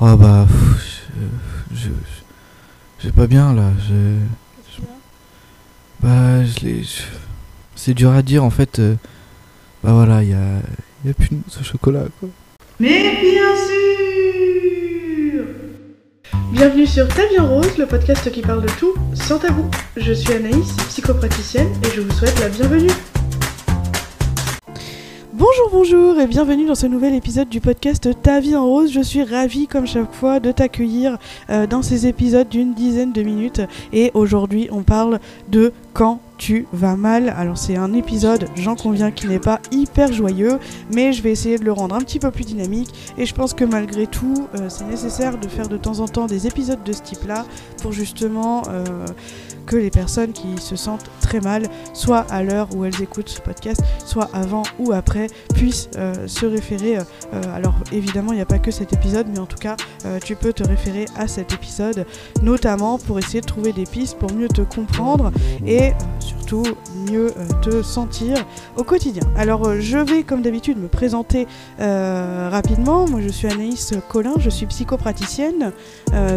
Oh bah, pff, je, j'ai pas bien là. Je, bah, je l'ai. C'est dur à dire en fait. euh, bah voilà, il y a, y a plus de au chocolat quoi. Mais bien sûr Bienvenue sur Ta vie en rose, le podcast qui parle de tout sans tabou. Je suis Anaïs, psychopraticienne, et je vous souhaite la bienvenue. Bonjour, bonjour et bienvenue dans ce nouvel épisode du podcast Ta vie en rose. Je suis ravie comme chaque fois de t'accueillir euh, dans ces épisodes d'une dizaine de minutes et aujourd'hui on parle de quand tu vas mal. Alors c'est un épisode, j'en conviens, qui n'est pas hyper joyeux, mais je vais essayer de le rendre un petit peu plus dynamique et je pense que malgré tout euh, c'est nécessaire de faire de temps en temps des épisodes de ce type-là pour justement euh, que les personnes qui se sentent très mal, soit à l'heure où elles écoutent ce podcast, soit avant ou après, puissent euh, se référer. alors évidemment, il n'y a pas que cet épisode, mais en tout cas, tu peux te référer à cet épisode, notamment pour essayer de trouver des pistes pour mieux te comprendre et surtout mieux euh, te sentir au quotidien. Alors euh, je vais comme d'habitude me présenter euh, rapidement. Moi je suis Anaïs Collin, je suis psychopraticienne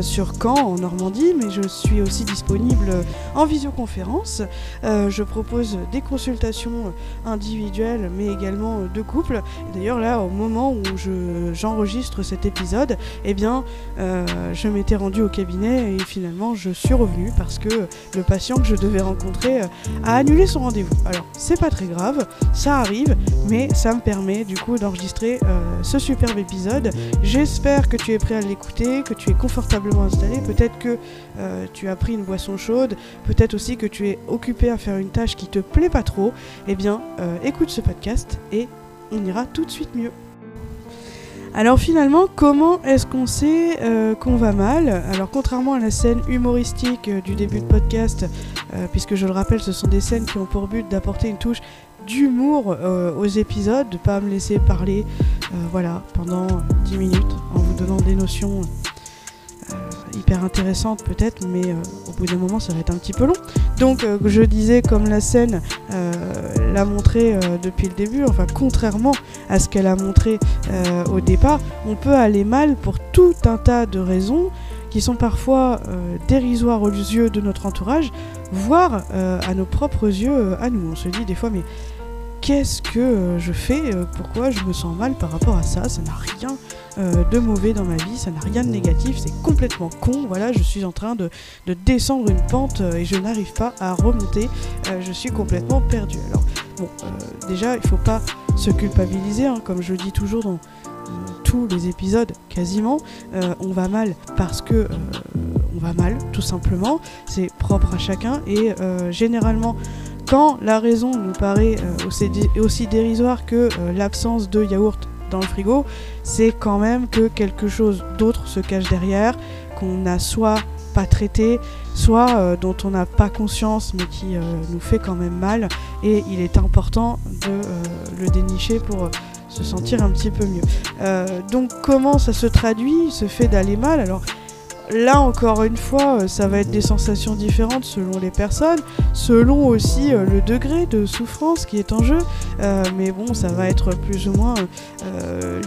sur Caen en Normandie, mais je suis aussi disponible en visioconférence. Je propose des consultations individuelles mais également de couple. D'ailleurs là au moment où je- j'enregistre cet épisode, eh bien je m'étais rendue au cabinet et finalement je suis revenue parce que le patient que je devais rencontrer a annulé son rendez-vous. Alors c'est pas très grave, ça arrive, mais ça me permet du coup d'enregistrer euh, ce superbe épisode. J'espère que tu es prêt à l'écouter, que tu es confortablement installé, peut-être que euh, tu as pris une boisson chaude, peut-être aussi que tu es occupé à faire une tâche qui te plaît pas trop. Eh bien, euh, écoute ce podcast et on ira tout de suite mieux. Alors finalement, comment est-ce qu'on sait euh, qu'on va mal? Alors contrairement à la scène humoristique euh, du début de podcast, euh, puisque je le rappelle, ce sont des scènes qui ont pour but d'apporter une touche d'humour aux épisodes, de pas me laisser parler voilà, pendant 10 minutes en vous donnant des notions hyper intéressantes peut-être, mais au bout d'un moment ça va être un petit peu long. Donc je disais comme la scène l'a montré depuis le début, enfin contrairement à ce qu'elle a montré euh, au départ, on peut aller mal pour tout un tas de raisons qui sont parfois euh, dérisoires aux yeux de notre entourage, voire euh, à nos propres yeux à nous. On se dit des fois mais qu'est-ce que je fais Pourquoi je me sens mal par rapport à ça? Ça n'a rien de mauvais dans ma vie, ça n'a rien de négatif, c'est complètement con. Voilà, je suis en train de, de descendre une pente et je n'arrive pas à remonter. Je suis complètement perdu. Alors, bon, déjà, il faut pas se culpabiliser, hein, comme je dis toujours dans tous les épisodes, quasiment. Euh, on va mal parce que euh, on va mal, tout simplement. C'est propre à chacun et euh, généralement quand la raison nous paraît aussi, aussi dérisoire que l'absence de yaourt dans le frigo, c'est quand même que quelque chose d'autre se cache derrière, qu'on n'a soit pas traité, soit euh, dont on n'a pas conscience mais qui euh, nous fait quand même mal. Et il est important de euh, le dénicher pour se sentir un petit peu mieux. Donc comment ça se traduit, ce fait d'aller mal? Alors là encore une fois, ça va être des sensations différentes selon les personnes selon aussi le degré de souffrance qui est en jeu. Mais bon, ça va être plus ou moins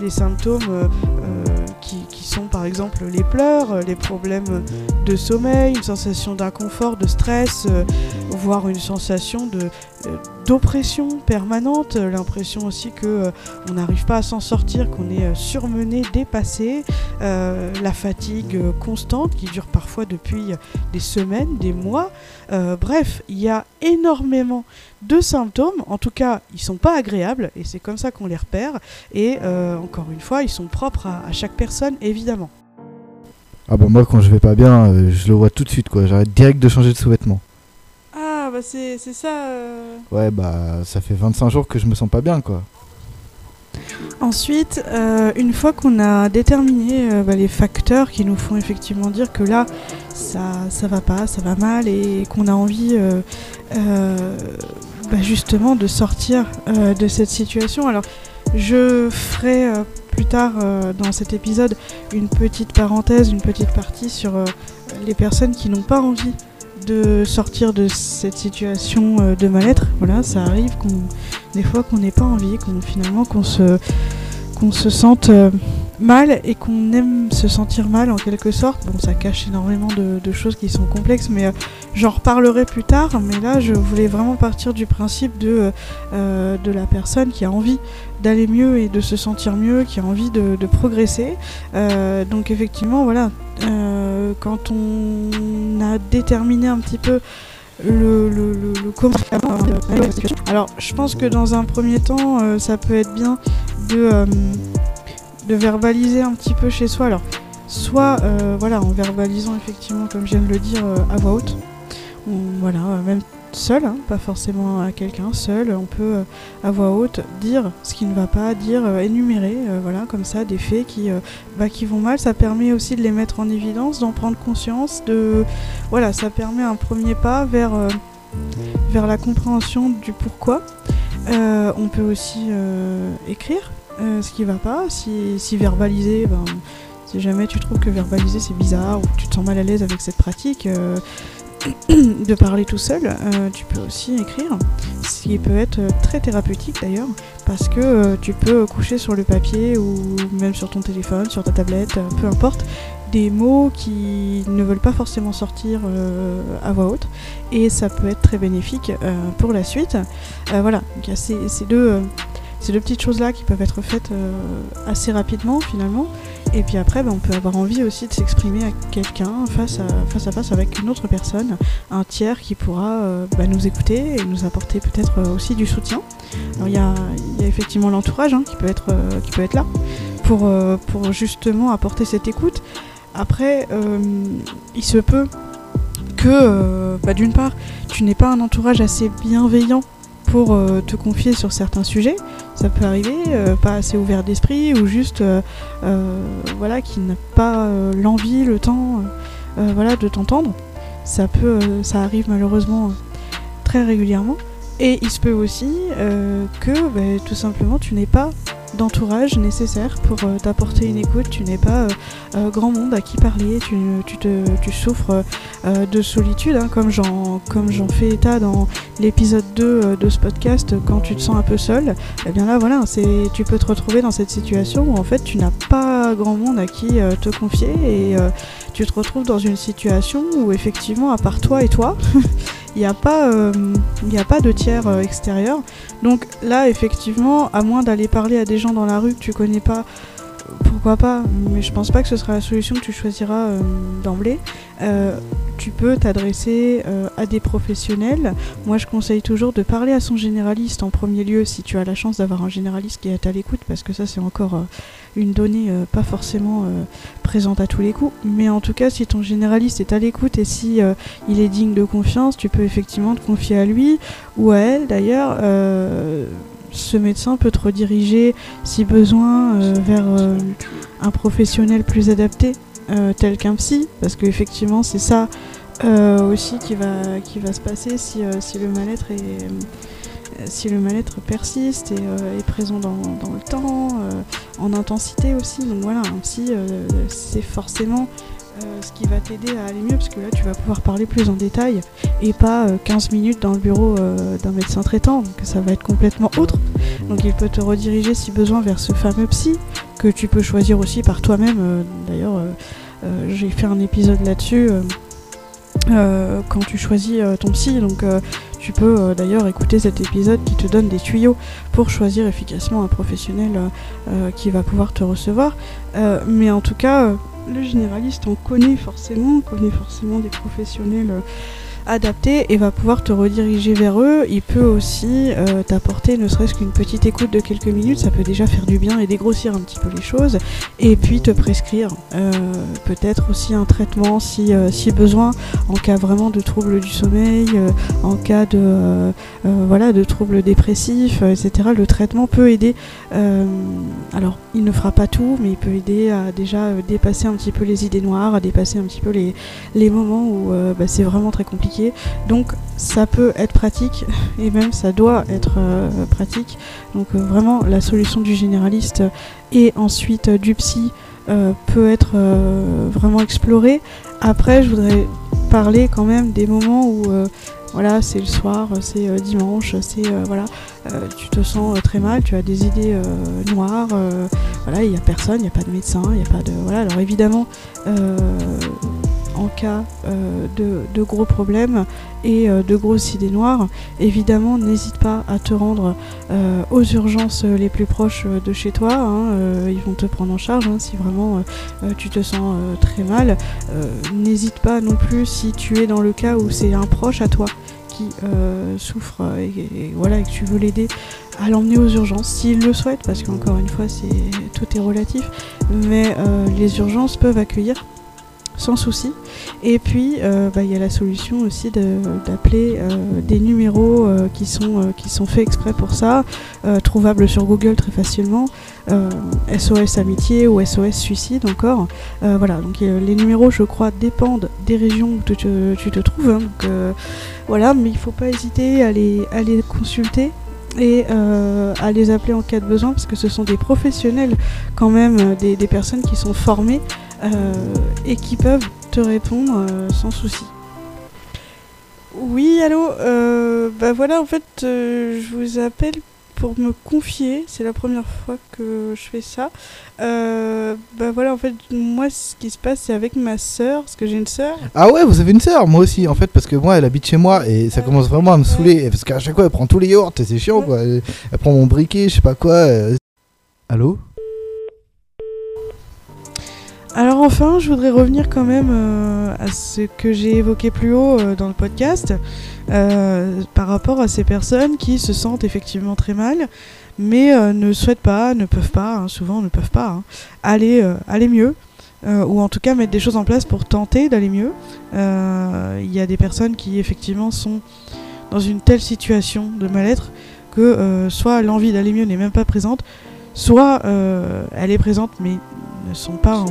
les symptômes par exemple les pleurs, euh, les problèmes de sommeil, une sensation d'inconfort, de stress, voire une sensation de euh, d'oppression permanente, l'impression aussi que euh, on n'arrive pas à s'en sortir, qu'on est euh, surmené, dépassé, la fatigue constante qui dure parfois depuis des semaines, des mois. Bref, il y a énormément de symptômes. En tout cas, ils sont pas agréables et c'est comme ça qu'on les repère. Et encore une fois, ils sont propres à, chaque personne, évidemment. Ah bah moi quand je vais pas bien, je le vois tout de suite quoi. J'arrête direct de changer de sous-vêtements. Ah, bah c'est ça. euh. Ouais bah ça fait 25 jours que je me sens pas bien quoi. Ensuite, euh, une fois qu'on a déterminé euh, bah, les facteurs qui nous font effectivement dire que là, ça, ça va pas, ça va mal et qu'on a envie euh, euh, bah, justement de sortir euh, de cette situation. Alors, je ferai euh, plus tard euh, dans cet épisode une petite parenthèse, une petite partie sur euh, les personnes qui n'ont pas envie de sortir de cette situation euh, de mal-être. Voilà, ça arrive des fois qu'on n'ait pas envie, qu'on finalement qu'on se qu'on se sente euh, mal et qu'on aime se sentir mal en quelque sorte. Bon, ça cache énormément de, choses qui sont complexes, mais euh, j'en reparlerai plus tard. Mais là, je voulais vraiment partir du principe de, euh, de la personne qui a envie d'aller mieux et de se sentir mieux, qui a envie de, progresser. Euh, donc effectivement, voilà, quand on a déterminé un petit peu le, alors je pense que dans un premier temps ça peut être bien de de verbaliser un petit peu chez soi. Alors, soit euh, voilà, en verbalisant effectivement, comme je viens de le dire, euh, à voix haute. voilà, même seul, hein, pas forcément à quelqu'un, seul, on peut euh, à voix haute dire ce qui ne va pas, dire, énumérer, voilà, comme ça, des faits qui, bah, qui vont mal. Ça permet aussi de les mettre en évidence, d'en prendre conscience, de, voilà, ça permet un premier pas vers, vers la compréhension du pourquoi. on peut aussi écrire euh, ce qui va pas. Si, si verbaliser, ben, si jamais tu trouves que verbaliser c'est bizarre ou que tu te sens mal à l'aise avec cette pratique, euh, de parler tout seul, euh, tu peux aussi écrire, ce qui peut être très thérapeutique d'ailleurs, parce que tu peux coucher sur le papier ou même sur ton téléphone, sur ta tablette, peu importe, des mots qui ne veulent pas forcément sortir à voix haute, et ça peut être très bénéfique pour la suite. voilà, il y a ces deux ces deux petites choses-là qui peuvent être faites euh, assez rapidement finalement. Et puis après, bah, on peut avoir envie aussi de s'exprimer à quelqu'un face à, face avec une autre personne, un tiers qui pourra euh, bah, nous écouter et nous apporter peut-être euh, aussi du soutien. Alors il y a, effectivement l'entourage hein, qui, peut être, qui peut être là pour, pour justement apporter cette écoute. Après, il se peut que, bah, d'une part, tu n'aies pas un entourage assez bienveillant pour euh, te confier sur certains sujets. Ça peut arriver, euh, pas assez ouvert d'esprit ou juste euh, voilà, qui n'a pas l'envie, le temps voilà, de t'entendre. Ça, peut, ça arrive malheureusement très régulièrement. Et il se peut aussi que bah, tout simplement tu n'es pas d'entourage nécessaire pour euh, t'apporter une écoute. Tu n'es pas euh, euh, grand monde à qui parler, tu, te, souffres de solitude, hein, comme j'en fais état dans l'épisode 2 de ce podcast, quand tu te sens un peu seul. Eh bien là, voilà, tu peux te retrouver dans cette situation où en fait tu n'as pas grand monde à qui te confier et tu te retrouves dans une situation où effectivement, à part toi et toi, il n'y a, pas, euh, a pas de tiers euh, extérieur. Donc là, effectivement, à moins d'aller parler à des gens dans la rue que tu connais pas, pourquoi pas, mais je pense pas que ce sera la solution que tu choisiras euh, d'emblée. tu peux t'adresser à des professionnels. Moi, je conseille toujours de parler à son généraliste en premier lieu si tu as la chance d'avoir un généraliste qui est à l'écoute, parce que ça, c'est encore une donnée euh, pas forcément euh, présente à tous les coups. Mais en tout cas, si ton généraliste est à l'écoute et si euh, il est digne de confiance, tu peux effectivement te confier à lui ou à elle d'ailleurs. ce médecin peut te rediriger, si besoin, vers un professionnel plus adapté, tel qu'un psy, parce qu'effectivement, c'est ça aussi qui va, se passer si, si le mal-être est si le mal-être persiste et euh, est présent dans, le temps, euh, en intensité aussi. Donc voilà, un psy, euh, c'est forcément ce qui va t'aider à aller mieux, parce que là, tu vas pouvoir parler plus en détail et pas 15 minutes dans le bureau d'un médecin traitant. Donc ça va être complètement autre. Donc il peut te rediriger si besoin vers ce fameux psy que tu peux choisir aussi par toi-même. D'ailleurs, j'ai fait un épisode là-dessus. quand tu choisis ton psy. Donc tu peux euh, d'ailleurs écouter cet épisode qui te donne des tuyaux pour choisir efficacement un professionnel euh, euh, qui va pouvoir te recevoir. mais en tout cas, le généraliste en connaît forcément, connaît forcément des professionnels adapté et va pouvoir te rediriger vers eux. Il peut aussi euh, t'apporter ne serait-ce qu'une petite écoute de quelques minutes, ça peut déjà faire du bien et dégrossir un petit peu les choses. Et puis te prescrire euh, peut-être aussi un traitement si, euh, si besoin en cas vraiment de troubles du sommeil, en cas de, voilà, de troubles dépressifs, etc. Le traitement peut aider. alors il ne fera pas tout, mais il peut aider à déjà dépasser un petit peu les idées noires, à dépasser un petit peu les, les moments où bah, c'est vraiment très compliqué donc ça peut être pratique et même ça doit être euh, pratique. Donc euh, vraiment la solution du généraliste et ensuite euh, du psy peut être vraiment explorée. Après je voudrais parler quand même des moments où voilà, c'est le soir, c'est dimanche, c'est voilà, tu te sens très mal, tu as des idées noires, voilà, il n'y a personne, il n'y a pas de médecin, il n'y a pas de voilà. Alors évidemment, en cas euh, de, gros problèmes et euh, de grosses idées noires, évidemment, n'hésite pas à te rendre euh, aux urgences les plus proches de chez toi. Hein, ils vont te prendre en charge hein, si vraiment tu te sens très mal. n'hésite pas non plus si tu es dans le cas où c'est un proche à toi qui souffre et, voilà, et que tu veux l'aider à l'emmener aux urgences s'il le souhaite parce qu'encore une fois c'est tout est relatif mais les urgences peuvent accueillir sans souci. Et puis, euh, bah, il y a la solution aussi d'appeler euh, des numéros euh, qui, sont, faits exprès pour ça, trouvables sur Google très facilement. SOS Amitié ou SOS Suicide encore. voilà, donc les numéros, je crois, dépendent des régions où tu, te trouves. Hein. voilà, mais il ne faut pas hésiter à les, consulter et à les appeler en cas de besoin parce que ce sont des professionnels quand même, des, personnes qui sont formées et qui peuvent te répondre euh, sans souci. Oui, allô euh, Bah voilà, en fait, je vous appelle pour me confier. C'est la première fois que je fais ça. bah voilà, en fait, moi, ce qui se passe, c'est avec ma soeur, parce que j'ai une soeur. Ah ouais, vous avez une soeur Moi aussi, en fait, parce que moi, elle habite chez moi et ça commence vraiment à me saouler. Parce qu'à chaque fois, elle prend tous les yaourts et c'est chiant, quoi. Elle, prend mon briquet, je sais pas quoi. Allô? Alors enfin, je voudrais revenir quand même euh, à ce que j'ai évoqué plus haut euh, dans le podcast euh, par rapport à ces personnes qui se sentent effectivement très mal, mais ne souhaitent pas, ne peuvent pas, hein, souvent ne peuvent pas, hein, aller, aller mieux. ou en tout cas mettre des choses en place pour tenter d'aller mieux. Il y a des personnes qui effectivement sont dans une telle situation de mal-être que soit l'envie d'aller mieux n'est même pas présente, soit elle est présente mais ne sont pas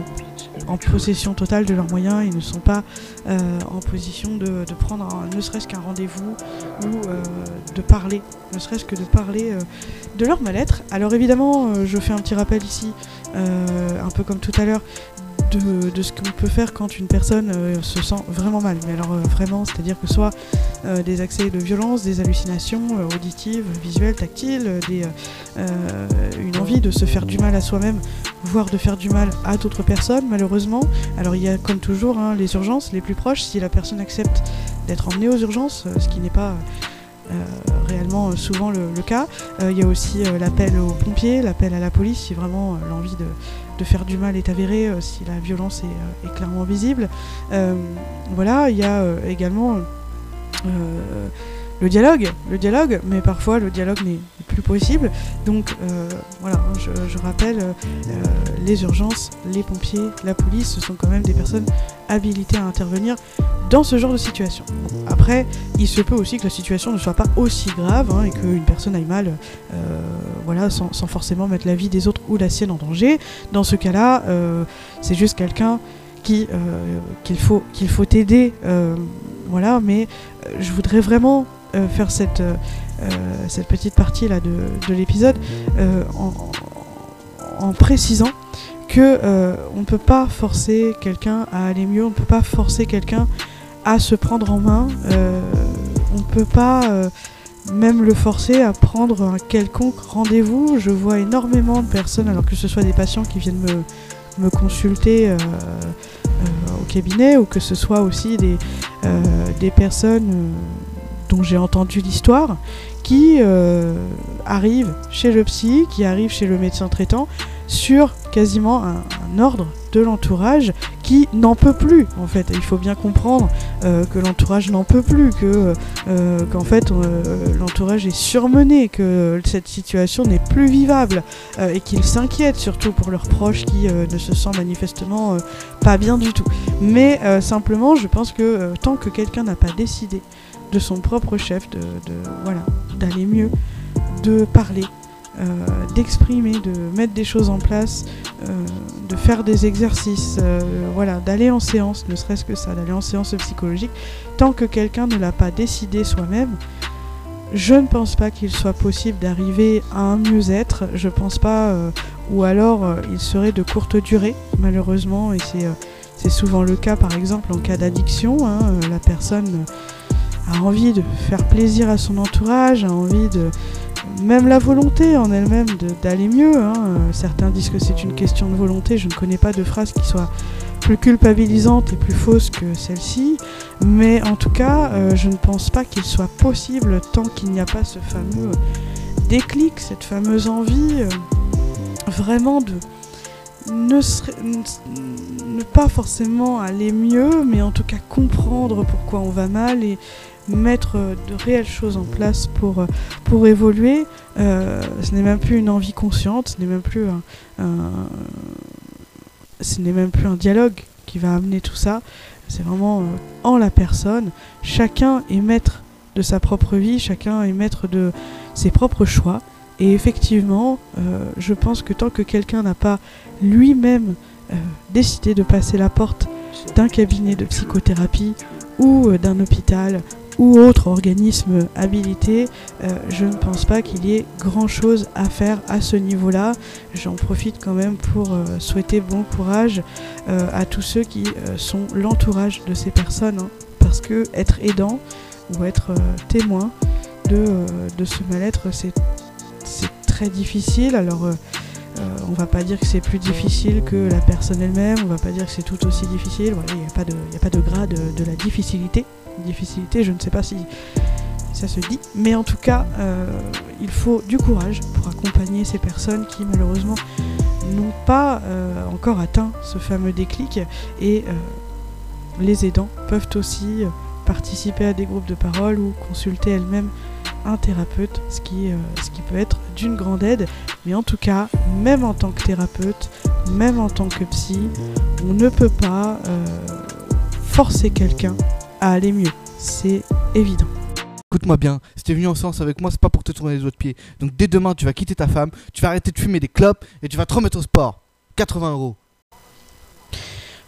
en possession totale de leurs moyens, ils ne sont pas euh, en position de, prendre ne serait-ce qu'un rendez-vous ou euh, de parler, ne serait-ce que de parler euh, de leur mal-être. Alors évidemment, je fais un petit rappel ici, un peu comme tout à l'heure, de, ce qu'on peut faire quand une personne euh, se sent vraiment mal. Mais alors euh, vraiment, c'est-à-dire que soit euh, des accès de violence, des hallucinations auditives, visuelles, tactiles, une envie de se faire du mal à soi-même, voire de faire du mal à d'autres personnes, malheureusement. Alors il y a comme toujours hein, les urgences les plus proches, si la personne accepte d'être emmenée aux urgences, ce qui n'est pas... réellement souvent le, cas. Il y a aussi l'appel aux pompiers, l'appel à la police si vraiment l'envie de, de faire du mal est avéré euh, si la violence est, euh, clairement visible. Euh, voilà, il y a également le dialogue, le dialogue, mais parfois le dialogue n'est plus possible. Donc voilà, hein, je, rappelle, les urgences, les pompiers, la police, ce sont quand même des personnes habilitées à intervenir dans ce genre de situation. Après, il se peut aussi que la situation ne soit pas aussi grave hein, et qu'une personne aille mal, euh, voilà, sans, forcément mettre la vie des autres ou la sienne en danger. Dans ce cas-là, euh, c'est juste quelqu'un euh, qu'il faut qu'il faut aider, voilà. Mais je voudrais vraiment faire cette cette petite partie là de, de l'épisode en, précisant que on ne peut pas forcer quelqu'un à aller mieux, on ne peut pas forcer quelqu'un à se prendre en main. Euh, on ne peut pas euh, même le forcer à prendre un quelconque rendez-vous. Je vois énormément de personnes, alors que ce soit des patients qui viennent me, me consulter euh, au cabinet ou que ce soit aussi des, des personnes dont j'ai entendu l'histoire qui arrivent chez le psy, qui arrivent chez le médecin traitant sur quasiment un, ordre de l'entourage qui n'en peut plus en fait. Il faut bien comprendre euh, que l'entourage n'en peut plus, que euh, qu'en fait euh, l'entourage est surmené, que cette situation n'est plus vivable et qu'ils s'inquiètent surtout pour leurs proches qui ne se sentent manifestement pas bien du tout. Mais simplement, je pense que tant que quelqu'un n'a pas décidé de son propre chef, de voilà, d'aller mieux, de parler, d'exprimer, de mettre des choses en place, euh, de faire des exercices, euh, voilà, d'aller en séance, ne serait-ce que ça, d'aller en séance psychologique, tant que quelqu'un ne l'a pas décidé soi-même, je ne pense pas qu'il soit possible d'arriver à un mieux-être, je pense pas, ou alors il serait de courte durée, malheureusement, et c'est souvent le cas par exemple en cas d'addiction. hein, euh, la personne a envie de faire plaisir à son entourage, a envie de... Même la volonté en elle-même d'aller mieux. hein. Euh, Certains disent que c'est une question de volonté. Je ne connais pas de phrase qui soit plus culpabilisante et plus fausse que celle-ci. Mais en tout cas, euh, je ne pense pas qu'il soit possible, tant qu'il n'y a pas ce fameux déclic, cette fameuse envie, euh, vraiment de ne- ne pas forcément aller mieux, mais en tout cas comprendre pourquoi on va mal et mettre euh, de réelles choses en place pour, euh, pour évoluer. Euh, ce n'est même plus une envie consciente, ce n'est même plus un, ce n'est même plus un dialogue qui va amener tout ça. C'est vraiment en la personne. Chacun est maître de sa propre vie, chacun est maître de ses propres choix. Et effectivement, je pense que tant que quelqu'un n'a pas lui-même décidé de passer la porte d'un cabinet de psychothérapie ou d'un hôpital ou autre organisme habilité, euh, je ne pense pas qu'il y ait grand-chose à faire à ce niveau-là. J'en profite quand même pour euh, souhaiter bon courage euh, à tous ceux qui sont l'entourage de ces personnes, hein, parce que être aidant ou être témoin de, de ce mal-être, c'est très difficile. Alors, on va pas dire que c'est plus difficile que la personne elle-même, on va pas dire que c'est tout aussi difficile. Il n'y a, a pas de grade de, de la difficulté. Difficulté, je ne sais pas si ça se dit, mais en tout cas, euh, il faut du courage pour accompagner ces personnes qui malheureusement n'ont pas euh, encore atteint ce fameux déclic et euh, les aidants peuvent aussi participer à des groupes de parole ou consulter elles-mêmes un thérapeute, ce qui, peut être d'une grande aide. Mais en tout cas, même en tant que thérapeute, même en tant que psy, on ne peut pas forcer quelqu'un à aller mieux. C'est évident. Écoute-moi bien, si t'es venu en séance avec moi, c'est pas pour te tourner les autres pieds. Donc dès demain, tu vas quitter ta femme, tu vas arrêter de fumer des clopes et tu vas te remettre au sport. 80 euros.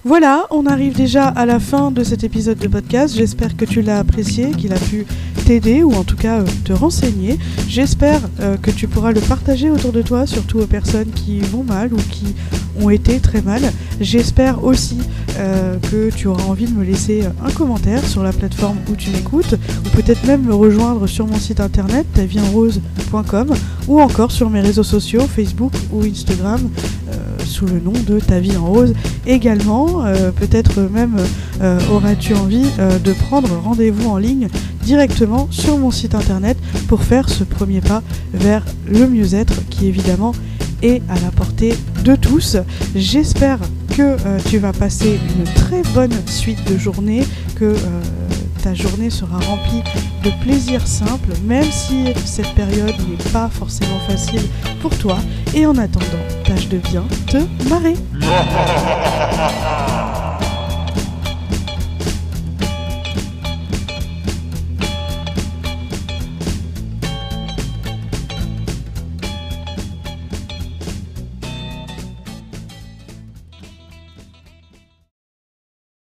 Voilà, on arrive déjà à la fin de cet épisode de podcast. J'espère que tu l'as apprécié, qu'il a pu t'aider ou en tout cas euh, te renseigner. J'espère euh, que tu pourras le partager autour de toi, surtout aux personnes qui vont mal ou qui ont été très mal. J'espère aussi euh, que tu auras envie de me laisser un commentaire sur la plateforme où tu m'écoutes ou peut-être même me rejoindre sur mon site internet tavienrose.com ou encore sur mes réseaux sociaux Facebook ou Instagram sous le nom de Ta vie en rose également. euh, peut-être même euh, auras-tu envie euh, de prendre rendez-vous en ligne directement sur mon site internet pour faire ce premier pas vers le mieux-être qui évidemment est à la portée de tous. J'espère que tu vas passer une très bonne suite de journée, que ta journée sera remplie de plaisirs simples, même si cette période n'est pas forcément facile pour toi. Et en attendant, tâche de bien te marrer.